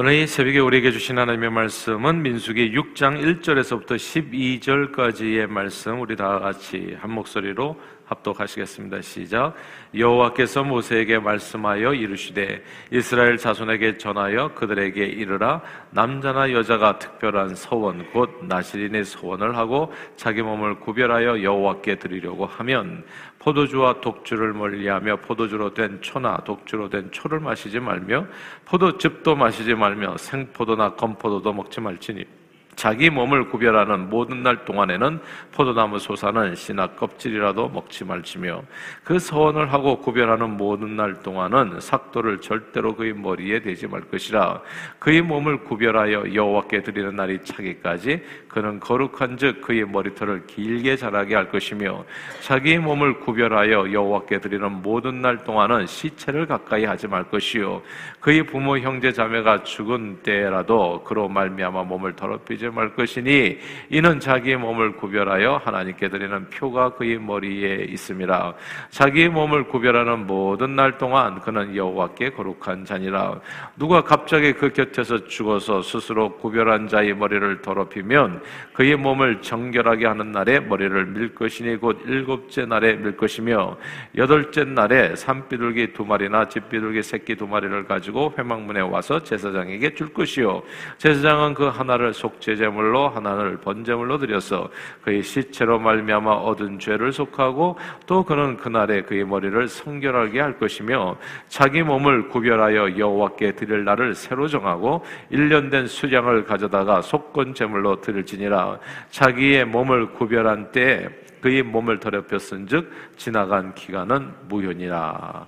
오늘 이 새벽에 우리에게 주신 하나님의 말씀은 민수기 6장 1절에서부터 12절까지의 말씀. 우리 다 같이 한 목소리로 합독하시겠습니다. 시작. 여호와께서 모세에게 말씀하여 이르시되 이스라엘 자손에게 전하여 그들에게 이르라 남자나 여자가 특별한 서원 곧 나시린의 서원을 하고 자기 몸을 구별하여 여호와께 드리려고 하면 포도주와 독주를 멀리하며 포도주로 된 초나 독주로 된 초를 마시지 말며 포도즙도 마시지 말며 생포도나 건포도도 먹지 말지니 자기 몸을 구별하는 모든 날 동안에는 포도나무 소사는 씨나 껍질이라도 먹지 말지며 그 서원을 하고 구별하는 모든 날 동안은 삭도를 절대로 그의 머리에 대지 말 것이라. 그의 몸을 구별하여 여호와께 드리는 날이 차기까지 그는 거룩한즉 그의 머리털을 길게 자라게 할 것이며 자기 몸을 구별하여 여호와께 드리는 모든 날 동안은 시체를 가까이 하지 말 것이요. 그의 부모 형제 자매가 죽은 때라도 그로 말미암아 몸을 더럽히지 말 것이니 이는 자기의 몸을 구별하여 하나님께 드리는 표가 그의 머리에 있음이라 자기의 몸을 구별하는 모든 날 동안 그는 여호와께 거룩한 자니라. 누가 갑자기 그 곁에서 죽어서 스스로 구별한 자의 머리를 더럽히면 그의 몸을 정결하게 하는 날에 머리를 밀 것이니 곧 일곱째 날에 밀 것이며 여덟째 날에 산비둘기 두 마리나 집비둘기 새끼 두 마리를 가지고 회막문에 와서 제사장에게 줄 것이요. 제사장은 그 하나를 속죄 제물로 하나를 번제물로 드려서 그의 시체로 말미암아 얻은 죄를 속하고 또 그는 그날에 그의 머리를 성결하게 할 것이며 자기 몸을 구별하여 여호와께 드릴 날을 새로 정하고 1년 된 수량을 가져다가 속건 제물로 드릴지니라 자기의 몸을 구별한 때에 그의 몸을 더럽혔은즉 지나간 기간은 무효니라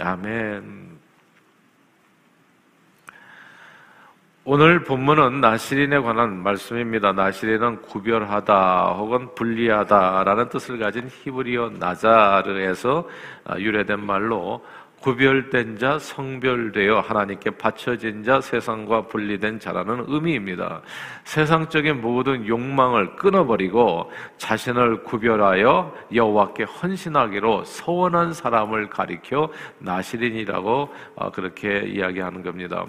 아멘. 오늘 본문은 나시린에 관한 말씀입니다. 나시린은 구별하다 혹은 분리하다라는 뜻을 가진 히브리어 나자르에서 유래된 말로 구별된 자, 성별되어 하나님께 바쳐진 자, 세상과 분리된 자라는 의미입니다. 세상적인 모든 욕망을 끊어버리고 자신을 구별하여 여호와께 헌신하기로 서원한 사람을 가리켜 나시린이라고 어, 그렇게 이야기하는 겁니다.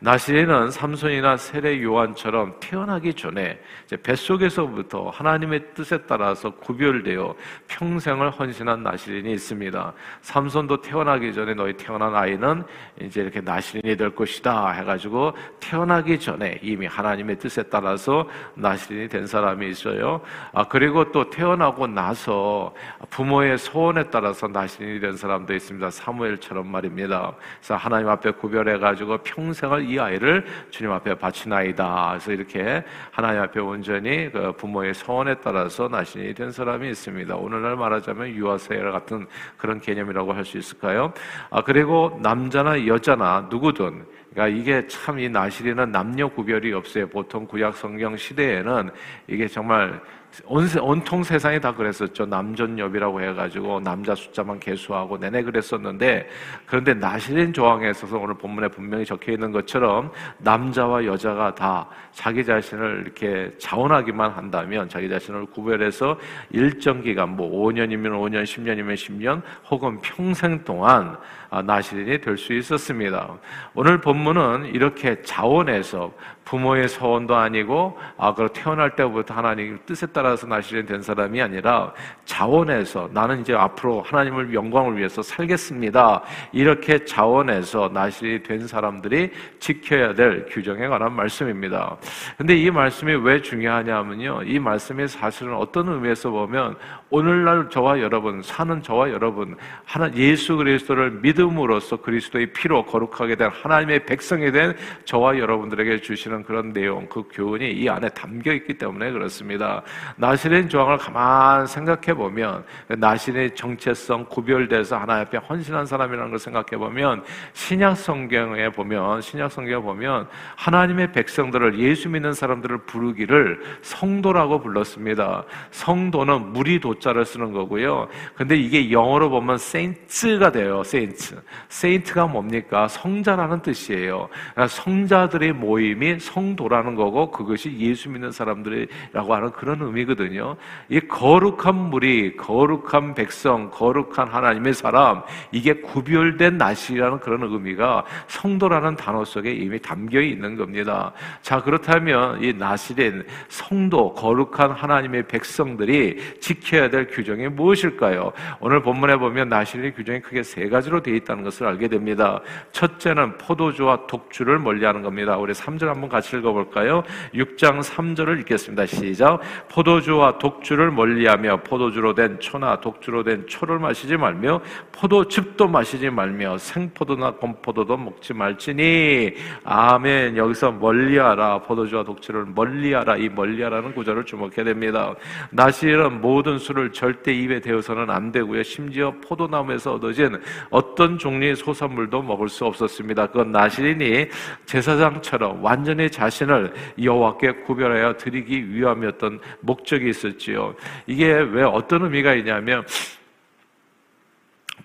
나시린은 삼손이나 세례 요한처럼 태어나기 전에 뱃속에서부터 하나님의 뜻에 따라서 구별되어 평생을 헌신한 나시린이 있습니다. 삼손도 태어나기 전에 너희 태어난 아이는 이제 이렇게 나시린이 될 것이다 해가지고 태어나기 전에 이미 하나님의 뜻에 따라서 나시린이 된 사람이 있어요. 아, 그리고 또 태어나고 나서 부모의 소원에 따라서 나시린이 된 사람도 있습니다. 사무엘처럼 말입니다. 그래서 하나님 앞에 구별해가지고 평생을 이 아이를 주님 앞에 바치나이다. 그래서 이렇게 하나님 앞에 온전히 그 부모의 소원에 따라서 나신이 된 사람이 있습니다. 오늘날 말하자면 유아세례 같은 그런 개념이라고 할 수 있을까요? 아, 그리고 남자나 여자나 누구든 그러니까 이게 참 이 나시리는 남녀 구별이 없어요. 보통 구약 성경 시대에는 이게 정말 온, 온통 세상이 다 그랬었죠. 남전엽이라고 해가지고 남자 숫자만 개수하고 내내 그랬었는데 그런데 나시린 조항에 있어서 오늘 본문에 분명히 적혀 있는 것처럼 남자와 여자가 다 자기 자신을 이렇게 자원하기만 한다면 자기 자신을 구별해서 일정 기간 뭐 5년이면 5년, 10년이면 10년 혹은 평생 동안 아, 나시린이 될 수 있었습니다. 오늘 본문은 이렇게 자원해서 부모의 소원도 아니고 아, 그 태어날 때부터 하나님 뜻에 따라서 나시린 된 사람이 아니라 자원해서 나는 이제 앞으로 하나님을 영광을 위해서 살겠습니다. 이렇게 자원해서 나시린이 된 사람들이 지켜야 될 규정에 관한 말씀입니다. 근데 이 말씀이 왜 중요하냐면요. 이 말씀이 사실은 어떤 의미에서 보면 오늘날 저와 여러분 사는 저와 여러분 하나 예수 그리스도를 믿 음으로써 그리스도의 피로 거룩하게 된 하나님의 백성이 된 저와 여러분들에게 주시는 그런 내용 그 교훈이 이 안에 담겨 있기 때문에 그렇습니다. 나시린 조항을 가만 생각해 보면 나시린의 정체성 구별돼서 하나님 앞에 헌신한 사람이라는 걸 생각해 보면 신약 성경에 보면 신약 성경에 보면 하나님의 백성들을 예수 믿는 사람들을 부르기를 성도라고 불렀습니다. 성도는 무리 도 도자를 쓰는 거고요. 근데 이게 영어로 보면 saints가 돼요. Saints. saint가 뭡니까? 성자라는 뜻이에요. 그러니까 성자들의 모임이 성도라는 거고 그것이 예수 믿는 사람들이라고 하는 그런 의미 의미거든요. 이 거룩한 무리, 거룩한 백성, 거룩한 하나님의 사람, 이게 구별된 나시라는 그런 의미가 성도라는 단어 속에 이미 담겨 있는 겁니다. 자, 그렇다면 이 나시린 성도, 거룩한 하나님의 백성들이 지켜야 될 규정이 무엇일까요? 오늘 본문에 보면 나시린의 규정이 크게 세 가지로 되어 있다는 것을 알게 됩니다. 첫째는 포도주와 독주를 멀리하는 겁니다. 우리 3절 한번 같이 읽어볼까요? 6장 3절을 읽겠습니다. 시작. 포도주와 독주를 멀리하며 포도주로 된 초나 독주로 된 초를 마시지 말며 포도즙도 마시지 말며 생포도나 건포도도 먹지 말지니 아멘. 여기서 멀리하라 포도주와 독주를 멀리하라 이 멀리하라는 구절을 주목해야 됩니다. 나시는 모든 술을 절대 입에 대어서는 안 되고요. 심지어 포도나무에서 얻어진 어떤 종류의 소산물도 먹을 수 없었습니다. 그건 나시린이 제사장처럼 완전히 자신을 여호와께 구별하여 드리기 위함이었던 목적이 있었지요. 이게 왜 어떤 의미가 있냐면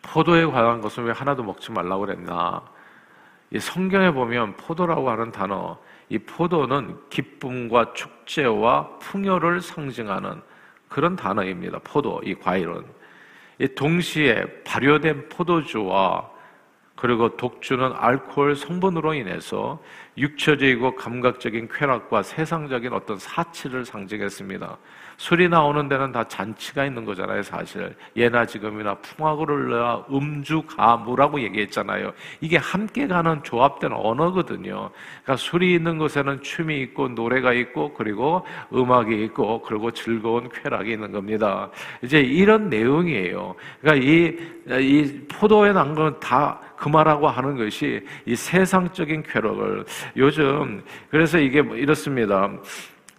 포도에 관한 것은 왜 하나도 먹지 말라고 그랬나? 이 성경에 보면 포도라고 하는 단어, 이 포도는 기쁨과 축제와 풍요를 상징하는 그런 단어입니다. 포도, 이 과일은. 이 동시에 발효된 포도주와 그리고 독주는 알코올 성분으로 인해서 육체적이고 감각적인 쾌락과 세상적인 어떤 사치를 상징했습니다. 술이 나오는 데는 다 잔치가 있는 거잖아요, 사실. 예나 지금이나 풍화고를라 음주 가무라고 얘기했잖아요. 이게 함께 가는 조합된 언어거든요. 그러니까 술이 있는 곳에는 춤이 있고 노래가 있고 그리고 음악이 있고 그리고 즐거운 쾌락이 있는 겁니다. 이제 이런 내용이에요. 그러니까 이, 이 포도에 난 건 다 그말하고 하는 것이 이 세상적인 쾌락을 요즘 그래서 이게 뭐 이렇습니다.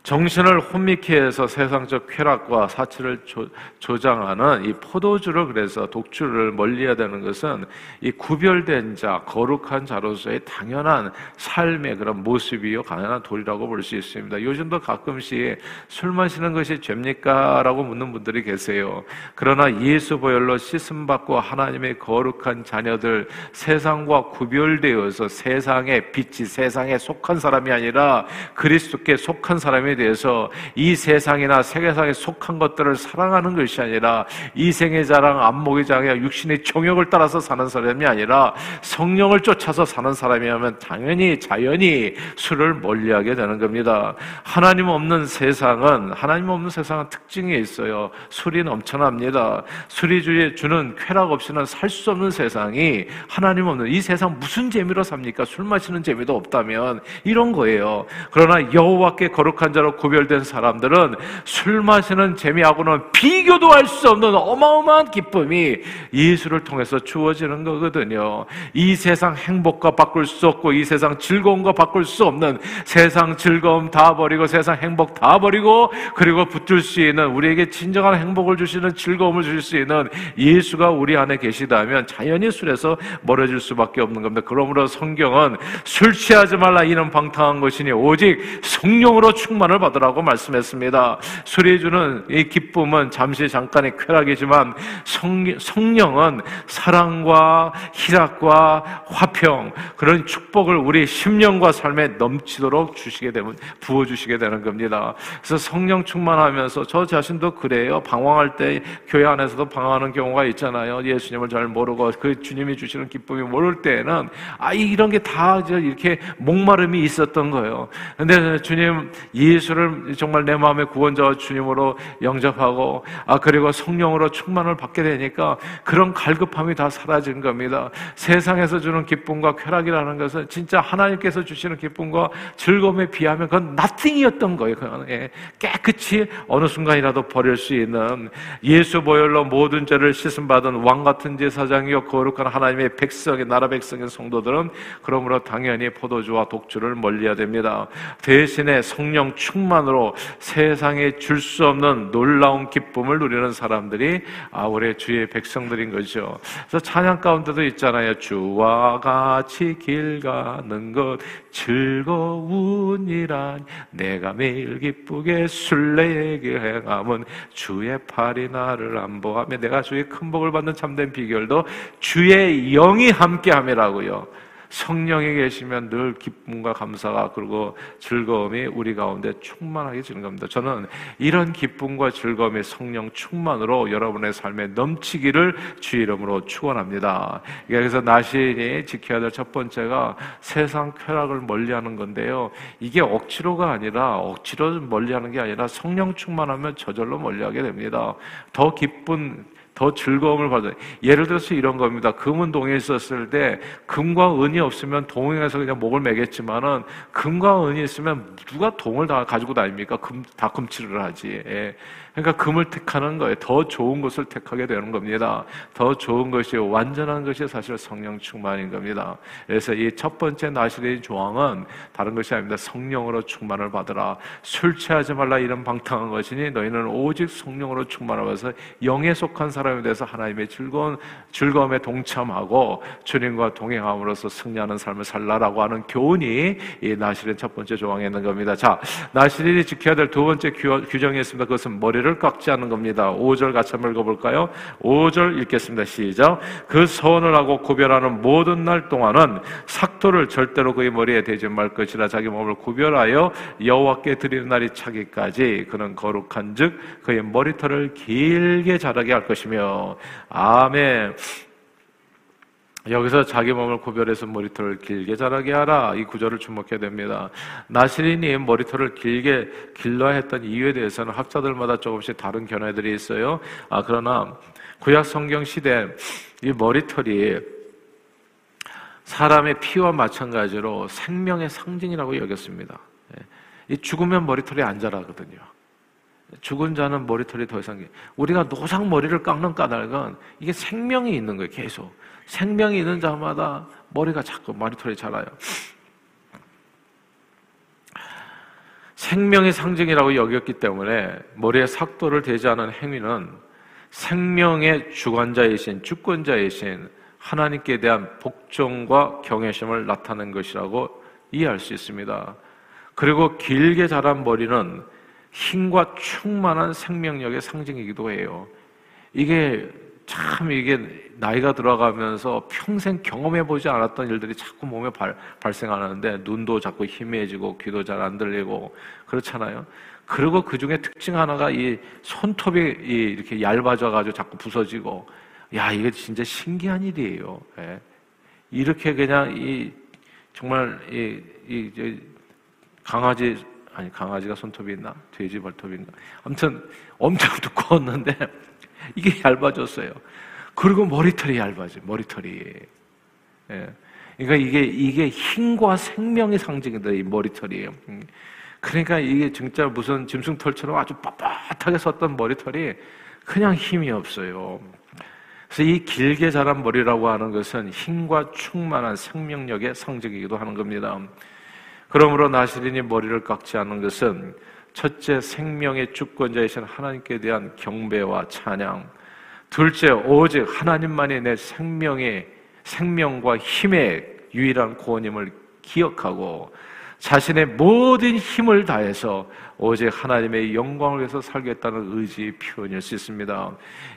정신을 혼미케 해서 세상적 쾌락과 사치를 조, 장하는이 포도주를 그래서 독주를 멀리해야 되는 것은 이 구별된 자, 거룩한 자로서의 당연한 삶의 그런 모습이요, 가난한 도리라고 볼 수 있습니다. 요즘도 가끔씩 술 마시는 것이 죄입니까? 라고 묻는 분들이 계세요. 그러나 예수 보혈로 씻음받고 하나님의 거룩한 자녀들, 세상과 구별되어서 세상의 빛이 세상에 속한 사람이 아니라 그리스도께 속한 사람이 대해서 이 세상이나 세계상에 속한 것들을 사랑하는 것이 아니라 이생의 자랑, 안목의 자랑, 육신의 정욕을 따라서 사는 사람이 아니라 성령을 쫓아서 사는 사람이라면 당연히 자연히 술을 멀리하게 되는 겁니다. 하나님 없는 세상은 하나님 없는 세상은 특징이 있어요. 술이 넘쳐납니다. 술이 주는 쾌락 없이는 살 수 없는 세상이 하나님 없는 이 세상 무슨 재미로 삽니까? 술 마시는 재미도 없다면 이런 거예요. 그러나 여호와께 거룩한 자 자로 구별된 사람들은 술 마시는 재미하고는 비교도 할 수 없는 어마어마한 기쁨이 예수를 통해서 주어지는 거거든요. 이 세상 행복과 바꿀 수 없고 이 세상 즐거움과 바꿀 수 없는 세상 즐거움 다 버리고 세상 행복 다 버리고 그리고 붙들 수 있는 우리에게 진정한 행복을 주시는 즐거움을 주실 수 있는 예수가 우리 안에 계시다면 자연히 술에서 멀어질 수밖에 없는 겁니다. 그러므로 성경은 술 취하지 말라 이는 방탕한 것이니 오직 성령으로 충만을 구원을 받으라고 말씀했습니다. 술이 주는 이 기쁨은 잠시 잠깐의 쾌락이지만 성, 성령은 사랑과 희락과 화평 그런 축복을 우리 심령과 삶에 넘치도록 주시게 되면 부어 주시게 되는 겁니다. 그래서 성령 충만하면서 저 자신도 그래요. 방황할 때 교회 안에서도 방황하는 경우가 있잖아요. 예수님을 잘 모르고 그 주님이 주시는 기쁨이 모를 때에는 아 이런 게 다 이렇게 목마름이 있었던 거예요. 근데 주님 예수 예수를 정말 내 마음의 구원자와 주님으로 영접하고 아 그리고 성령으로 충만을 받게 되니까 그런 갈급함이 다 사라진 겁니다. 세상에서 주는 기쁨과 쾌락이라는 것은 진짜 하나님께서 주시는 기쁨과 즐거움에 비하면 그건 nothing이었던 거예요. 그건 예, 깨끗이 어느 순간이라도 버릴 수 있는 예수 보혈로 모든 죄를 씻음 받은 왕 같은 제사장이요 거룩한 하나님의 백성의 나라 백성의 성도들은 그러므로 당연히 포도주와 독주를 멀리해야 됩니다. 대신에 성령 충 충만으로 세상에 줄 수 없는 놀라운 기쁨을 누리는 사람들이 아 우리 주의 백성들인 거죠. 그래서 찬양 가운데도 있잖아요. 주와 같이 길 가는 것 즐거운 이란 내가 매일 기쁘게 순례에게 행함은 주의 팔이 나를 안보하며 내가 주의 큰 복을 받는 참된 비결도 주의 영이 함께함이라고요. 성령이 계시면 늘 기쁨과 감사가 그리고 즐거움이 우리 가운데 충만하게 지는 겁니다. 저는 이런 기쁨과 즐거움이 성령 충만으로 여러분의 삶에 넘치기를 주 이름으로 축원합니다. 그래서 나신이 지켜야 될 첫 번째가 세상 쾌락을 멀리하는 건데요. 이게 억지로가 아니라 억지로 멀리하는 게 아니라 성령 충만하면 저절로 멀리하게 됩니다. 더 기쁜 더 즐거움을 받아요. 예를 들어서 이런 겁니다. 금은 동에 있었을 때 금과 은이 없으면 동행해서 그냥 목을 매겠지만은 금과 은이 있으면 누가 동을 다 가지고 다닙니까? 금, 다 금치를 하지. 예. 그러니까 금을 택하는 거예요. 더 좋은 것을 택하게 되는 겁니다. 더 좋은 것이 완전한 것이 사실 성령 충만인 겁니다. 그래서 이 첫 번째 나시의 조항은 다른 것이 아닙니다. 성령으로 충만을 받으라. 술 취하지 말라 이런 방탕한 것이니 너희는 오직 성령으로 충만을 받아서 영에 속한 사람에 대해서 하나님의 즐거운 즐거움에 동참하고 주님과 동행함으로써 승리하는 삶을 살라라고 하는 교훈이 이 나실의 첫 번째 조항에 있는 겁니다. 자, 나실이 지켜야 될 두 번째 규정이 있습니다. 그것은 머리를 머리를 깎지 않는 겁니다. 5절 같이 한번 읽어볼까요? 5절 읽겠습니다. 시작. 그 서원을 하고 구별하는 모든 날 동안은 삭도를 절대로 그의 머리에 대지 말 것이라 자기 몸을 구별하여 여호와께 드리는 날이 차기까지 그는 거룩한즉 그의 머리털을 길게 자라게 할 것이며 아멘. 여기서 자기 몸을 구별해서 머리털을 길게 자라게 하라. 이 구절을 주목해야 됩니다. 나시린이 머리털을 길게 길러야 했던 이유에 대해서는 학자들마다 조금씩 다른 견해들이 있어요. 아, 그러나 구약 성경 시대 이 머리털이 사람의 피와 마찬가지로 생명의 상징이라고 여겼습니다. 예. 이 죽으면 머리털이 안 자라거든요. 죽은 자는 머리털이 더 이상 우리가 노상 머리를 깎는 까닭은 이게 생명이 있는 거예요. 계속 생명이 있는 자마다 머리가 자꾸 머리털이 자라요. 생명의 상징이라고 여겼기 때문에 머리에 삭도를 대지 않은 행위는 생명의 주관자이신 주권자이신 하나님께 대한 복종과 경외심을 나타낸 것이라고 이해할 수 있습니다. 그리고 길게 자란 머리는 힘과 충만한 생명력의 상징이기도 해요. 이게 참 이게 나이가 들어가면서 평생 경험해 보지 않았던 일들이 자꾸 몸에 발, 발생하는데 눈도 자꾸 희미해지고 귀도 잘 안 들리고 그렇잖아요. 그리고 그 중에 특징 하나가 이 손톱이 이렇게 얇아져 가지고 자꾸 부서지고 야 이게 진짜 신기한 일이에요. 예. 이렇게 그냥 이 정말 이, 이 강아지 아니 강아지가 손톱이 있나 돼지 있나 아무튼 엄청 두꺼웠는데 이게 얇아졌어요. 그리고 머리털이 얇아져, 머리털이. 예. 그러니까 이게, 이게 힘과 생명의 상징이다, 이 머리털이. 음. 그러니까 이게 진짜 무슨 짐승털처럼 아주 빳빳하게 섰던 머리털이 그냥 힘이 없어요. 그래서 이 길게 자란 머리라고 하는 것은 힘과 충만한 생명력의 상징이기도 하는 겁니다. 그러므로 나시린이 머리를 깎지 않는 것은 첫째 생명의 주권자이신 하나님께 대한 경배와 찬양. 둘째 오직 하나님만이 내 생명의 생명과 힘의 유일한 구원임을 기억하고 자신의 모든 힘을 다해서 오직 하나님의 영광을 위해서 살겠다는 의지의 표현일 수 있습니다.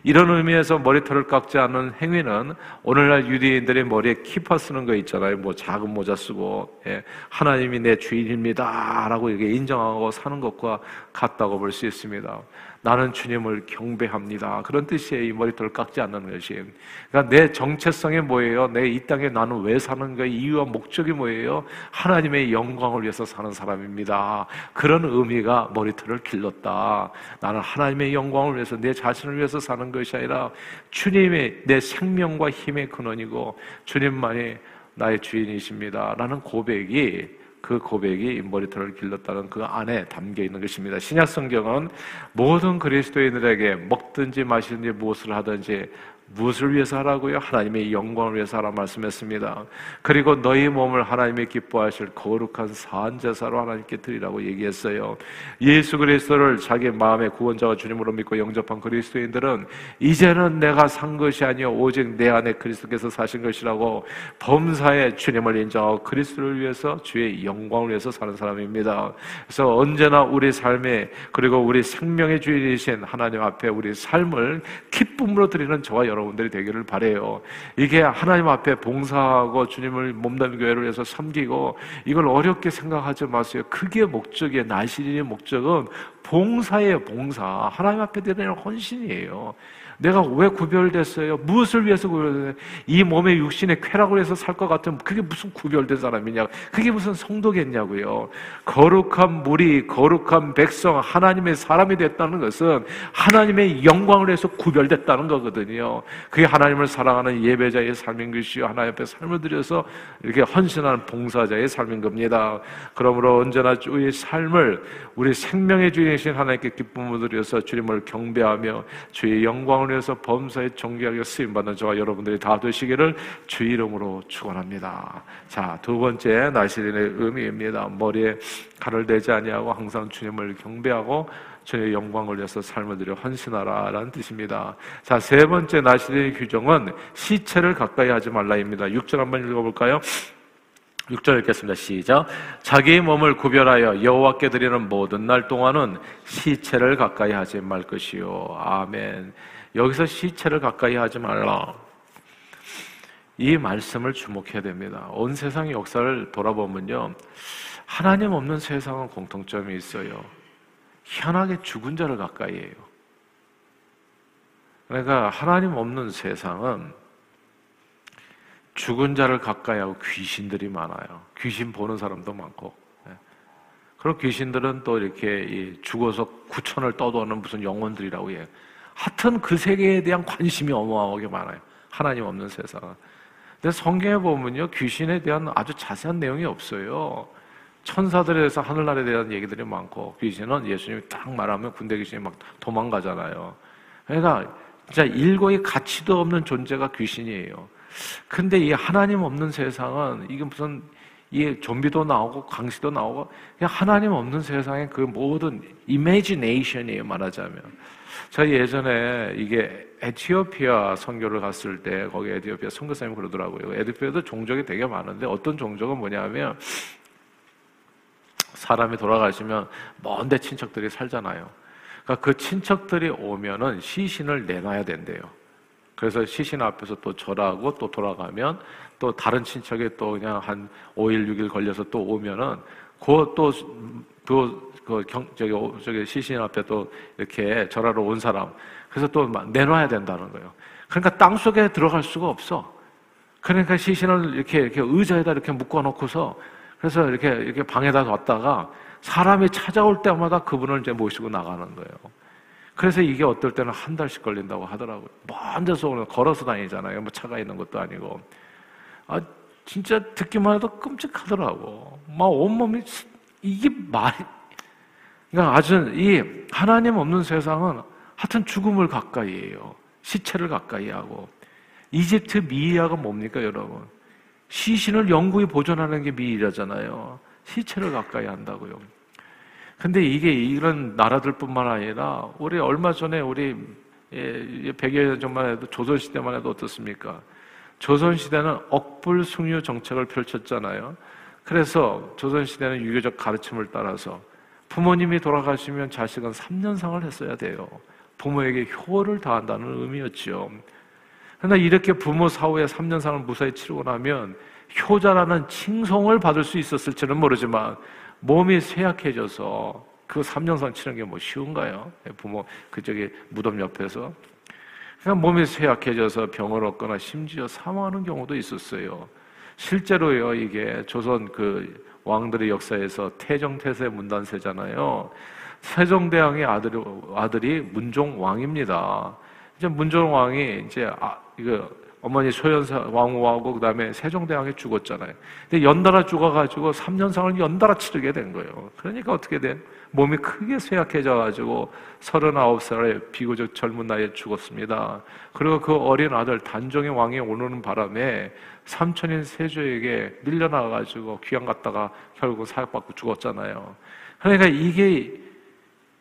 이런 의미에서 머리털을 깎지 않는 행위는 오늘날 유대인들의 머리에 키파 쓰는 거 있잖아요. 뭐 작은 모자 쓰고 예, 하나님이 내 주인입니다라고 이렇게 인정하고 사는 것과 같다고 볼 수 있습니다. 나는 주님을 경배합니다. 그런 뜻이에요. 이 머리털을 깎지 않는 것이. 그러니까 내 정체성이 뭐예요? 내 이 땅에 나는 왜 사는 거예요? 이유와 목적이 뭐예요? 하나님의 영광을 위해서 사는 사람입니다. 그런 의미가 머리털을 길렀다. 나는 하나님의 영광을 위해서 내 자신을 위해서 사는 것이 아니라 주님의 내 생명과 힘의 근원이고 주님만이 나의 주인이십니다. 라는 고백이 그 고백이 머리털을 길렀다는 그 안에 담겨 있는 것입니다. 신약 성경은 모든 그리스도인들에게 먹든지 마시든지 무엇을 하든지 무엇을 위해서 하라고요? 하나님의 영광을 위해서 하라 말씀했습니다. 그리고 너희 몸을 하나님의 기뻐하실 거룩한 산제사로 하나님께 드리라고 얘기했어요. 예수 그리스도를 자기 마음의 구원자와 주님으로 믿고 영접한 그리스도인들은 이제는 내가 산 것이 아니요 오직 내 안에 그리스도께서 사신 것이라고 범사에 주님을 인정하고 그리스도를 위해서 주의 영광을 위해서 사는 사람입니다. 그래서 언제나 우리 삶에 그리고 우리 생명의 주인이신 하나님 앞에 우리 삶을 기쁨으로 드리는 저와 여러분 여러분들이 되기를 바래요. 이게 하나님 앞에 봉사하고 주님을 몸담 교회를 해서 섬기고 이걸 어렵게 생각하지 마세요. 그게 목적이에요. 나시린의 목적은 봉사예요, 봉사. 하나님 앞에 드리는 헌신이에요. 내가 왜 구별됐어요? 무엇을 위해서 구별됐어요? 이 몸의 육신의 쾌락을 해서 살 것 같으면 그게 무슨 구별된 사람이냐? 그게 무슨 성도겠냐고요. 거룩한 무리, 거룩한 백성, 하나님의 사람이 됐다는 것은 하나님의 영광을 해서 구별됐다는 거거든요. 그게 하나님을 사랑하는 예배자의 삶인 것이요. 하나님 앞에 삶을 들여서 이렇게 헌신하는 봉사자의 삶인 겁니다. 그러므로 언제나 우리의 삶을 우리 생명의 주인이신 하나님께 기쁨을 드려서 주님을 경배하며 주의 영광을 영광을 위해서 범사에 존귀하게 쓰임받는 저와 여러분들이 다 되시기를 주 이름으로 축원합니다. 자, 두 번째 나시린의 의미입니다. 머리에 칼을 대지 아니하고 항상 주님을 경배하고 주의 영광을 위해서 삶을 들여 헌신하라라는 뜻입니다. 자, 세 번째 나시린의 규정은 시체를 가까이 하지 말라입니다. 6절 한번 읽어 볼까요? 6절 읽겠습니다. 시작. 자기 몸을 구별하여 여호와께 드리는 모든 날 동안은 시체를 가까이 하지 말 것이요. 아멘. 여기서 시체를 가까이 하지 말라. 이 말씀을 주목해야 됩니다. 온 세상의 역사를 돌아보면요. 하나님 없는 세상은 공통점이 있어요. 희한하게 죽은 자를 가까이 해요. 그러니까 하나님 없는 세상은 죽은 자를 가까이 하고 귀신들이 많아요. 귀신 보는 사람도 많고. 예. 그런 귀신들은 또 이렇게 죽어서 구천을 떠도는 무슨 영혼들이라고 해요. 하여튼 그 세계에 대한 관심이 어마어마하게 많아요. 하나님 없는 세상은. 근데 성경에 보면요, 귀신에 대한 아주 자세한 내용이 없어요. 천사들에 대해서 하늘나라에 대한 얘기들이 많고, 귀신은 예수님이 딱 말하면 군대 귀신이 막 도망가잖아요. 그러니까 진짜 일거의 가치도 없는 존재가 귀신이에요. 근데 이 하나님 없는 세상은 이게 무슨 이 좀비도 나오고 강시도 나오고 그냥 하나님 없는 세상의 그 모든 이미지네이션이에요 말하자면 저희 예전에 이게 에티오피아 선교를 갔을 때 거기 에티오피아 선교사님이 그러더라고요. 에티오피아도 종족이 되게 많은데 어떤 종족은 뭐냐면 사람이 돌아가시면 먼데 친척들이 살잖아요. 그러니까 그 친척들이 오면은 시신을 내놔야 된대요. 그래서 시신 앞에서 또 절하고 또 돌아가면 또 다른 친척이 또 그냥 한 5일, 6일 걸려서 또 오면은 그또 그, 그 경, 저기, 저기 시신 앞에 또 이렇게 절하러 온 사람. 그래서 또 내놔야 된다는 거예요. 그러니까 땅 속에 들어갈 수가 없어. 그러니까 시신을 이렇게, 이렇게 의자에다 이렇게 묶어놓고서 그래서 이렇게, 이렇게 방에다 뒀다가 사람이 찾아올 때마다 그분을 이제 모시고 나가는 거예요. 그래서 이게 어떨 때는 한 달씩 걸린다고 하더라고요. 먼 데서 오는, 걸어서 다니잖아요. 뭐 차가 있는 것도 아니고. 아, 진짜 듣기만 해도 끔찍하더라고. 막 온몸이 이게 말이 그러니까 아주 이 하나님 없는 세상은 하여튼 죽음을 가까이 해요. 시체를 가까이 하고 이집트 미이아가 뭡니까 여러분? 시신을 영구히 보존하는 게 미이라잖아요. 시체를 가까이 한다고요. 근데 이게 이런 나라들뿐만 아니라 우리 얼마 전에 우리 100여 예, 년 전만 해도 조선시대만 해도 어떻습니까? 조선시대는 억불 숭유 정책을 펼쳤잖아요. 그래서 조선시대는 유교적 가르침을 따라서 부모님이 돌아가시면 자식은 3년상을 했어야 돼요. 부모에게 효를 다한다는 의미였지요. 그러나 이렇게 부모 사후에 3년상을 무사히 치르고 나면 효자라는 칭송을 받을 수 있었을지는 모르지만 몸이 쇠약해져서 그 3년상 치는 게 뭐 쉬운가요? 부모 그쪽에 무덤 옆에서 그냥 몸이 쇠약해져서 병을 얻거나 심지어 사망하는 경우도 있었어요. 실제로요, 이게 조선 그 왕들의 역사에서 태정태세 문단세잖아요. 세종대왕의 아들이, 아들이 문종왕입니다. 이제 문종왕이 이제 아, 이거 어머니 소현사 왕후하고 그다음에 세종대왕이 죽었잖아요. 근데 연달아 죽어가지고 3년상을 연달아 치르게 된 거예요. 그러니까 어떻게 된? 몸이 크게 쇠약해져가지고 39살에 비교적 젊은 나이에 죽었습니다. 그리고 그 어린 아들 단종의 왕이 오르는 바람에 삼촌인 세조에게 밀려나가지고 귀양 갔다가 결국 사역받고 죽었잖아요. 그러니까 이게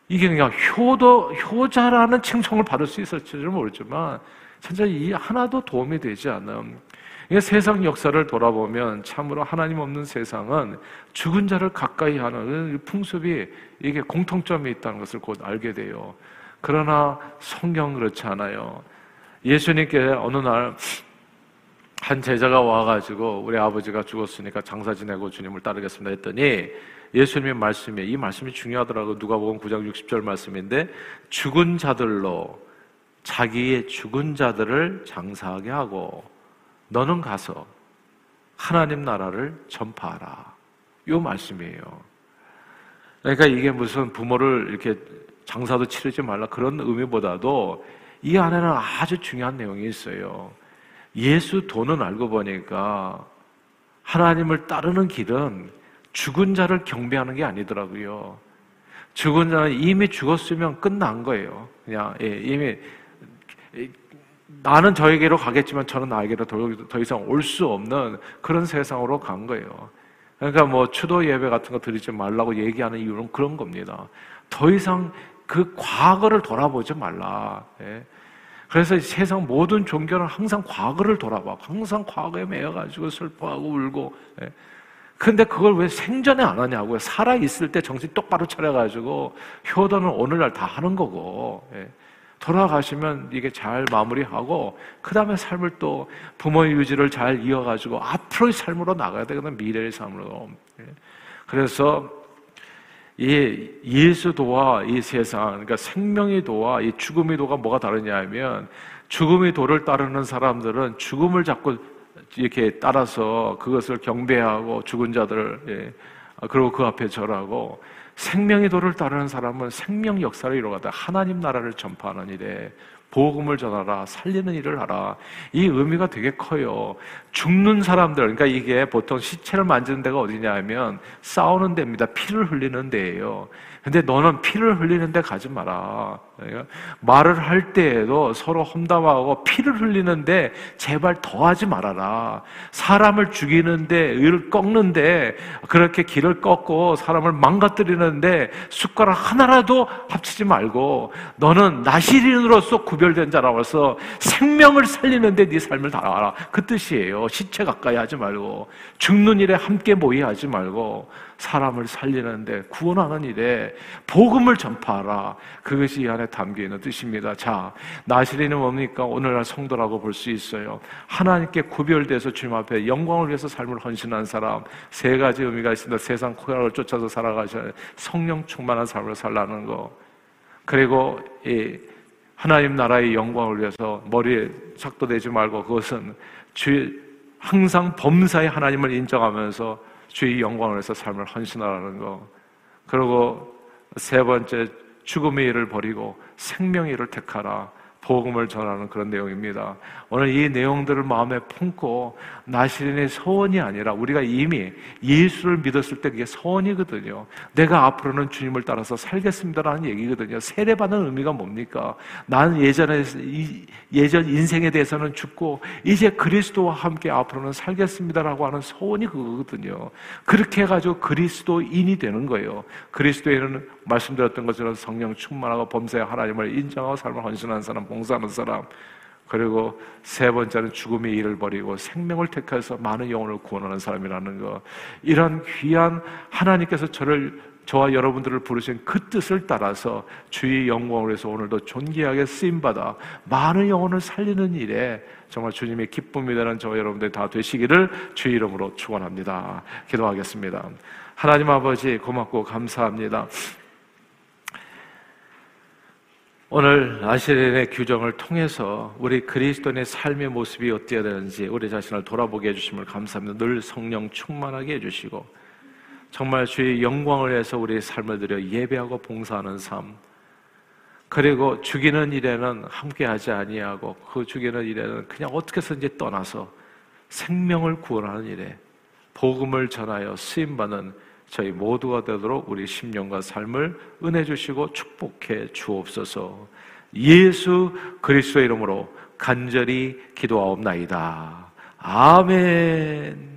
이게 그냥 효도 효자라는 칭송을 받을 수 있을지는 모르지만 진짜 이 하나도 도움이 되지 않음. 세상 역사를 돌아보면 참으로 하나님 없는 세상은 죽은 자를 가까이 하는 풍습이 이게 공통점이 있다는 것을 곧 알게 돼요. 그러나 성경 그렇지 않아요. 예수님께 어느 날 한 제자가 와가지고 우리 아버지가 죽었으니까 장사 지내고 주님을 따르겠습니다 했더니 예수님의 말씀이 이 말씀이 중요하더라고 누가 보면 9장 60절 말씀인데 죽은 자들로 자기의 죽은 자들을 장사하게 하고 너는 가서 하나님 나라를 전파하라. 요 말씀이에요. 그러니까 이게 무슨 부모를 이렇게 장사도 치르지 말라 그런 의미보다도 이 안에는 아주 중요한 내용이 있어요. 예수 돈은 알고 보니까 하나님을 따르는 길은 죽은 자를 경배하는 게 아니더라고요. 죽은 자는 이미 죽었으면 끝난 거예요. 그냥 예, 이미 나는 저에게로 가겠지만 저는 나에게로 더, 더 이상 올 수 없는 그런 세상으로 간 거예요. 그러니까 뭐 추도 예배 같은 거 드리지 말라고 얘기하는 이유는 그런 겁니다. 더 이상 그 과거를 돌아보지 말라. 예. 그래서 세상 모든 종교는 항상 과거를 돌아봐. 항상 과거에 매여가지고 슬퍼하고 울고. 예. 근데 그걸 왜 생전에 안 하냐고요. 살아있을 때 정신 똑바로 차려가지고 효도는 오늘날 다 하는 거고. 예. 돌아가시면 이게 잘 마무리하고 그 다음에 삶을 또 부모의 유지를 잘 이어가지고 앞으로의 삶으로 나가야 되거든 미래의 삶으로. 예. 그래서 이 예수 도와 이 세상, 그러니까 생명의 도와 이 죽음의 도가 뭐가 다르냐면 죽음의 도를 따르는 사람들은 죽음을 자꾸 이렇게 따라서 그것을 경배하고 죽은 자들을 예, 그리고 그 앞에 절하고 생명의 도를 따르는 사람은 생명 역사를 이루어가다 하나님 나라를 전파하는 일에 복음을 전하라, 살리는 일을 하라. 이 의미가 되게 커요. 죽는 사람들, 그러니까 이게 보통 시체를 만지는 데가 어디냐 하면 싸우는 데입니다. 피를 흘리는 데예요. 근데 너는 피를 흘리는 데 가지 마라. 그러니까 말을 할 때에도 서로 험담하고 피를 흘리는데 제발 더 하지 말아라. 사람을 죽이는데 의를 꺾는데 그렇게 길을 꺾고 사람을 망가뜨리는데 숟가락 하나라도 합치지 말고 너는 나시린으로서 구별된 자라서 생명을 살리는데 네 삶을 다하라. 그 뜻이에요. 시체 가까이 하지 말고 죽는 일에 함께 모의하지 말고 사람을 살리는데 구원하는 일에 복음을 전파하라. 그것이 이 안에 담겨 있는 뜻입니다. 자, 나시리는 뭡니까? 오늘날 성도라고 볼 수 있어요. 하나님께 구별돼서 주님 앞에 영광을 위해서 삶을 헌신한 사람 세 가지 의미가 있습니다. 세상 코야를 쫓아서 살아가셔야 성령 충만한 삶을 살라는 거. 그리고 이 하나님 나라의 영광을 위해서 머리에 착도되지 말고 그것은 주 항상 범사의 하나님을 인정하면서 주의 영광을 위해서 삶을 헌신하라는 거. 그리고 세 번째 죽음의 일을 버리고 생명의 일을 택하라. 복음을 전하는 그런 내용입니다. 오늘 이 내용들을 마음에 품고 나시린의 서원이 아니라 우리가 이미 예수를 믿었을 때 그게 서원이거든요. 내가 앞으로는 주님을 따라서 살겠습니다라는 얘기거든요. 세례받는 의미가 뭡니까? 나는 예전에 예전 인생에 대해서는 죽고 이제 그리스도와 함께 앞으로는 살겠습니다라고 하는 서원이 그거거든요. 그렇게 해가지고 그리스도인이 되는 거예요. 그리스도인은 말씀드렸던 것처럼 성령 충만하고 범사에 하나님을 인정하고 삶을 헌신하는 사람, 봉사하는 사람. 그리고 세 번째는 죽음의 일을 버리고 생명을 택해서 많은 영혼을 구원하는 사람이라는 거. 이런 귀한 하나님께서 저를 저와 여러분들을 부르신 그 뜻을 따라서 주의 영광을 위해서 오늘도 존귀하게 쓰임받아 많은 영혼을 살리는 일에 정말 주님의 기쁨이 되는 저와 여러분들 다 되시기를 주의 이름으로 축원합니다. 기도하겠습니다. 하나님 아버지 고맙고 감사합니다. 오늘 아시린의 규정을 통해서 우리 그리스도인의 삶의 모습이 어때야 되는지 우리 자신을 돌아보게 해주심을 감사합니다. 늘 성령 충만하게 해주시고 정말 주의 영광을 위해서 우리의 삶을 들여 예배하고 봉사하는 삶 그리고 죽이는 일에는 함께하지 아니하고 그 죽이는 일에는 그냥 어떻게 든지 떠나서 생명을 구원하는 일에 복음을 전하여 쓰임받는 저희 모두가 되도록 우리 심령과 삶을 은혜 주시고 축복해 주옵소서. 예수 그리스도의 이름으로 간절히 기도하옵나이다. 아멘.